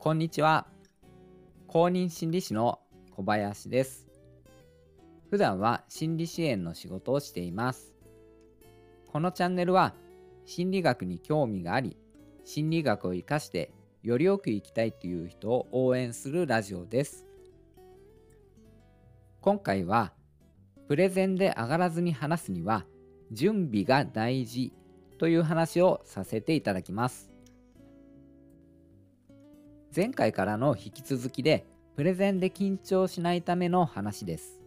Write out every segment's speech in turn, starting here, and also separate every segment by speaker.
Speaker 1: こんにちは。公認心理師の小林です。普段は心理支援の仕事をしています。このチャンネルは心理学に興味があり、心理学を活かしてよりよく生きたいという人を応援するラジオです。今回はプレゼンで上がらずに話すには準備が大事という話をさせていただきます。前回からの引き続きでプレゼンで緊張しないための話です。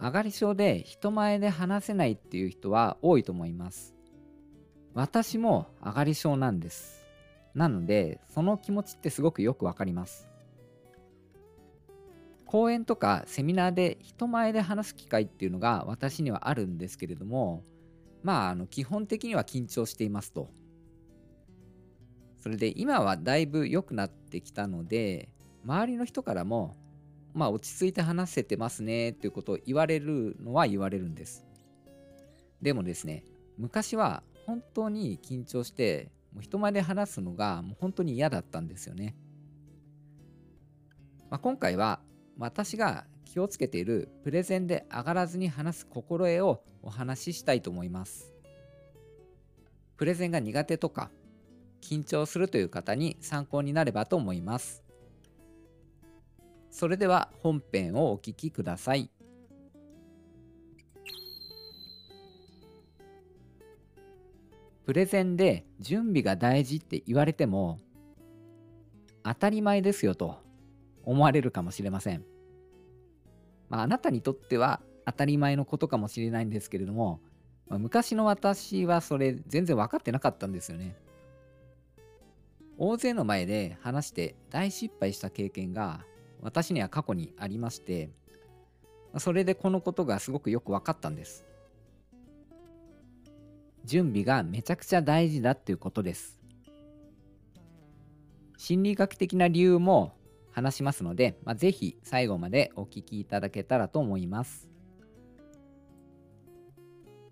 Speaker 1: 上がり症で人前で話せないっていう人は多いと思います。私も上がり症なんです。なので、その気持ちってすごくよくわかります。講演とかセミナーで人前で話す機会っていうのが私にはあるんですけれどもまああの基本的には緊張していますとそれで今はだいぶ良くなってきたので周りの人からもまあ落ち着いて話せてますねっていうことを言われるのは言われるんですでもですね昔は本当に緊張してもう人前で話すのがもう本当に嫌だったんですよね、まあ、今回は私が気をつけているプレゼンで上がらずに話す心得をお話ししたいと思います。プレゼンが苦手とか緊張するという方に参考になればと思います。それでは本編をお聞きください。プレゼンで準備が大事って言われても当たり前ですよと思われるかもしれません。まあ、あなたにとっては当たり前のことかもしれないんですけれども、まあ、昔の私はそれ全然分かってなかったんですよね。大勢の前で話して大失敗した経験が私には過去にありまして、それでこのことがすごくよく分かったんです。準備がめちゃくちゃ大事だっていうことです。心理学的な理由も話しますので、まあ、ぜひ最後までお聞きいただけたらと思います。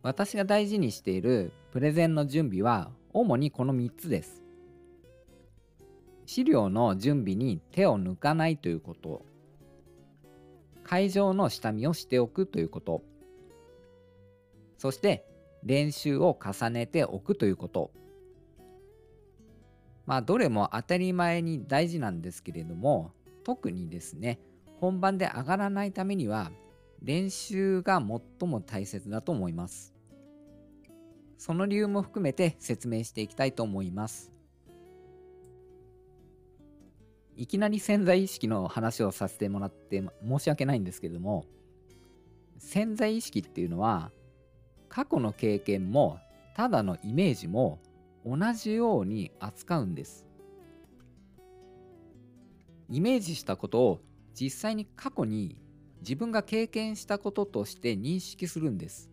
Speaker 1: 私が大事にしているプレゼンの準備は主にこの3つです。資料の準備に手を抜かないということ。会場の下見をしておくということ。そして練習を重ねておくということ。まあどれも当たり前に大事なんですけれども特にですね本番で上がらないためには練習が最も大切だと思いますその理由も含めて説明していきたいと思いますいきなり潜在意識の話をさせてもらって申し訳ないんですけれども潜在意識っていうのは過去の経験もただのイメージも同じように扱うんです。イメージしたことを実際に過去に自分が経験したこととして認識するんです。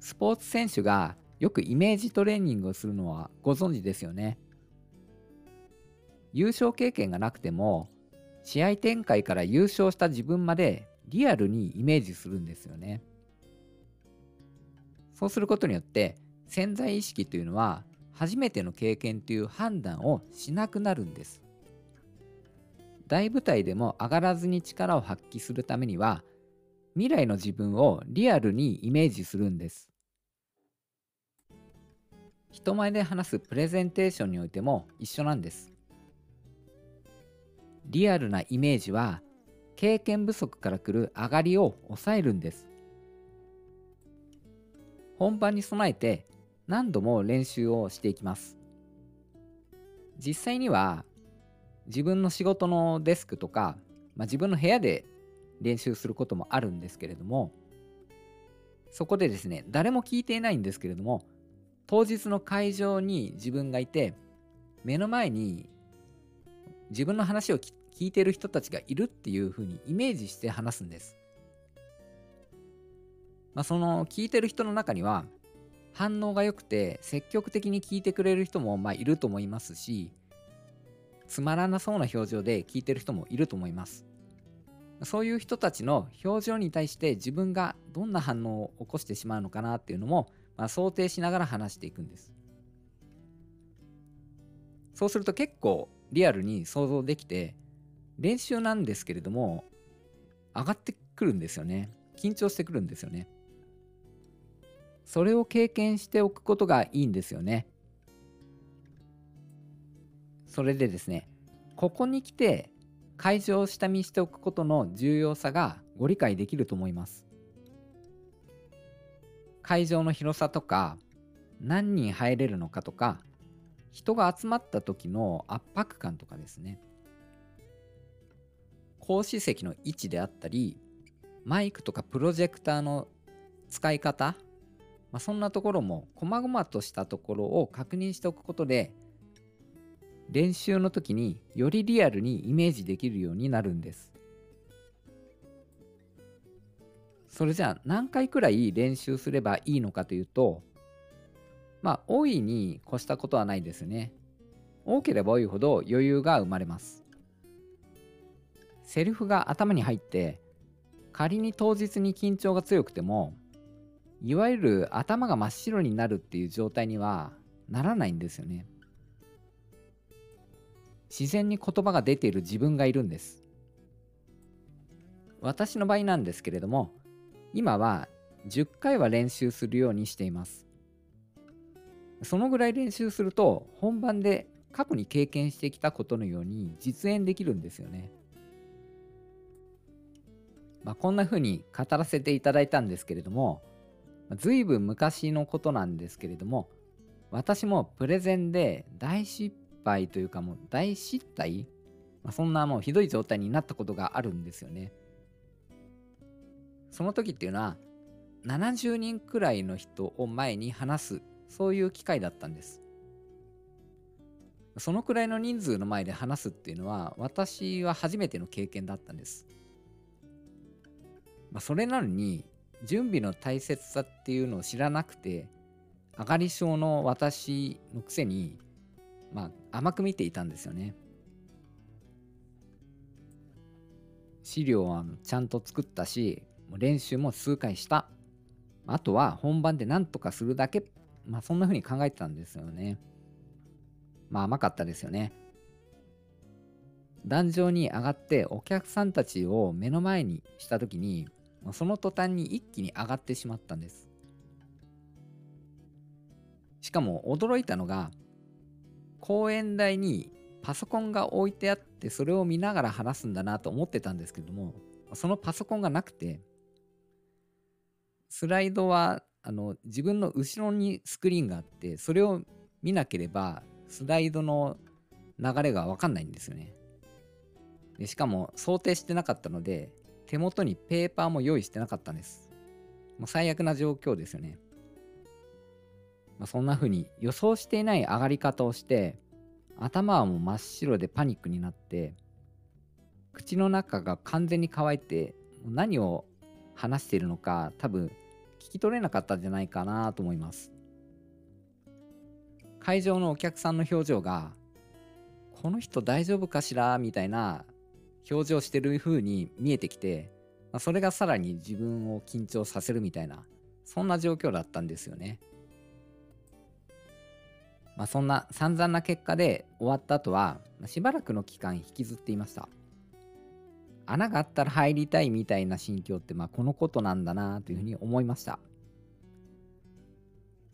Speaker 1: スポーツ選手がよくイメージトレーニングをするのはご存知ですよね。優勝経験がなくても試合展開から優勝した自分までリアルにイメージするんですよね。そうすることによって潜在意識というのは初めての経験という判断をしなくなるんです。大舞台でも上がらずに力を発揮するためには未来の自分をリアルにイメージするんです。人前で話すプレゼンテーションにおいても一緒なんです。リアルなイメージは経験不足から来る上がりを抑えるんです。本番に備えて何度も練習をしていきます。実際には自分の仕事のデスクとか、まあ、自分の部屋で練習することもあるんですけれどもそこでですね誰も聞いていないんですけれども当日の会場に自分がいて目の前に自分の話を聞いてる人たちがいるっていうふうにイメージして話すんです。まあ、その聞いてる人の中には反応が良くて積極的に聞いてくれる人もまあいると思いますしつまらなそうな表情で聞いてる人もいると思いますそういう人たちの表情に対して自分がどんな反応を起こしてしまうのかなっていうのも、まあ、想定しながら話していくんですそうすると結構リアルに想像できて練習なんですけれども上がってくるんですよね。緊張してくるんですよね。それを経験しておくことがいいんですよね。それでですねここに来て会場を下見しておくことの重要さがご理解できると思います。会場の広さとか何人入れるのかとか人が集まった時の圧迫感とかですね。講師席の位置であったりマイクとかプロジェクターの使い方、まあ、そんなところも細々としたところを確認しておくことで練習の時によりリアルにイメージできるようになるんです。それじゃあ何回くらい練習すればいいのかというとまあ大いに越したことはないですね。多ければ多いほど余裕が生まれます。セリフが頭に入って仮に当日に緊張が強くてもいわゆる頭が真っ白になるっていう状態にはならないんですよね。自然に言葉が出ている自分がいるんです。私の場合なんですけれども今は10回は練習するようにしています。そのぐらい練習すると本番で過去に経験してきたことのように実演できるんですよね。まあ、こんな風に語らせていただいたんですけれども随分昔のことなんですけれども私もプレゼンで大失敗というかもう大失態、まあ、そんなもうひどい状態になったことがあるんですよね。その時っていうのは70人くらいの人を前に話すそういう機会だったんです。そのくらいの人数の前で話すっていうのは私は初めての経験だったんです。まあ、それなのに準備の大切さっていうのを知らなくて上がり症の私のくせにまあ甘く見ていたんですよね。資料はちゃんと作ったし練習も数回した。あとは本番で何とかするだけまあそんな風に考えてたんですよね。まあ甘かったですよね。壇上に上がってお客さんたちを目の前にした時にその途端に一気に上がってしまったんです。しかも驚いたのが講演台にパソコンが置いてあってそれを見ながら話すんだなと思ってたんですけどもそのパソコンがなくてスライドはあの自分の後ろにスクリーンがあってそれを見なければスライドの流れが分かんないんですよね。でしかも想定してなかったので手元にペーパーも用意してなかったんです。もう最悪な状況ですよね、まあ、そんな風に予想していない上がり方をして頭はもう真っ白でパニックになって口の中が完全に乾いて何を話しているのか多分聞き取れなかったんじゃないかなと思います会場のお客さんの表情がこの人大丈夫かしらみたいな表情してる風に見えてきて、まあ、それがさらに自分を緊張させるみたいなそんな状況だったんですよね。まあ、そんな散々な結果で終わった後はしばらくの期間引きずっていました。穴があったら入りたいみたいな心境ってまあこのことなんだなというふうに思いました。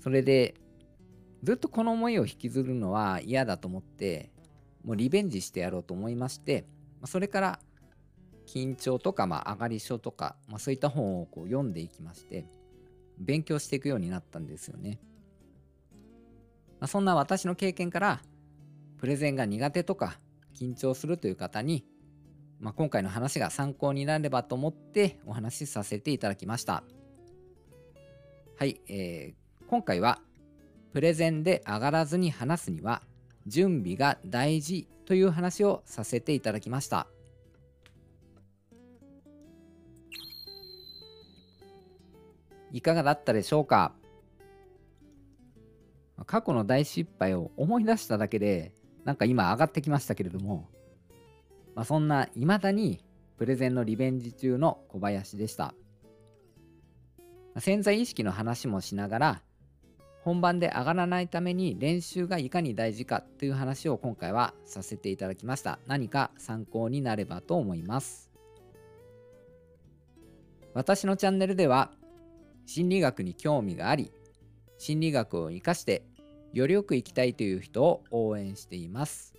Speaker 1: それでずっとこの思いを引きずるのは嫌だと思ってもうリベンジしてやろうと思いましてそれから緊張とかまあ上がり症とか、まあ、そういった本をこう読んでいきまして勉強していくようになったんですよね。まあ、そんな私の経験からプレゼンが苦手とか緊張するという方にまあ、今回の話が参考になればと思ってお話しさせていただきました。はい、えー、今回はプレゼンで上がらずに話すには準備が大事という話をさせていただきました。いかがだったでしょうか？過去の大失敗を思い出しただけでなんか今上がってきましたけれどもまあ、そんな未だにプレゼンのリベンジ中の小林でした。潜在意識の話もしながら、本番で上がらないために練習がいかに大事かという話を今回はさせていただきました。何か参考になればと思います。私のチャンネルでは心理学に興味があり心理学を生かしてよりよく生きたいという人を応援しています。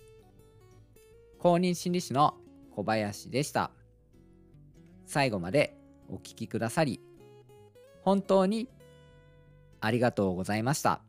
Speaker 1: 公認心理師の小林でした最後までお聴きくださり本当にありがとうございました。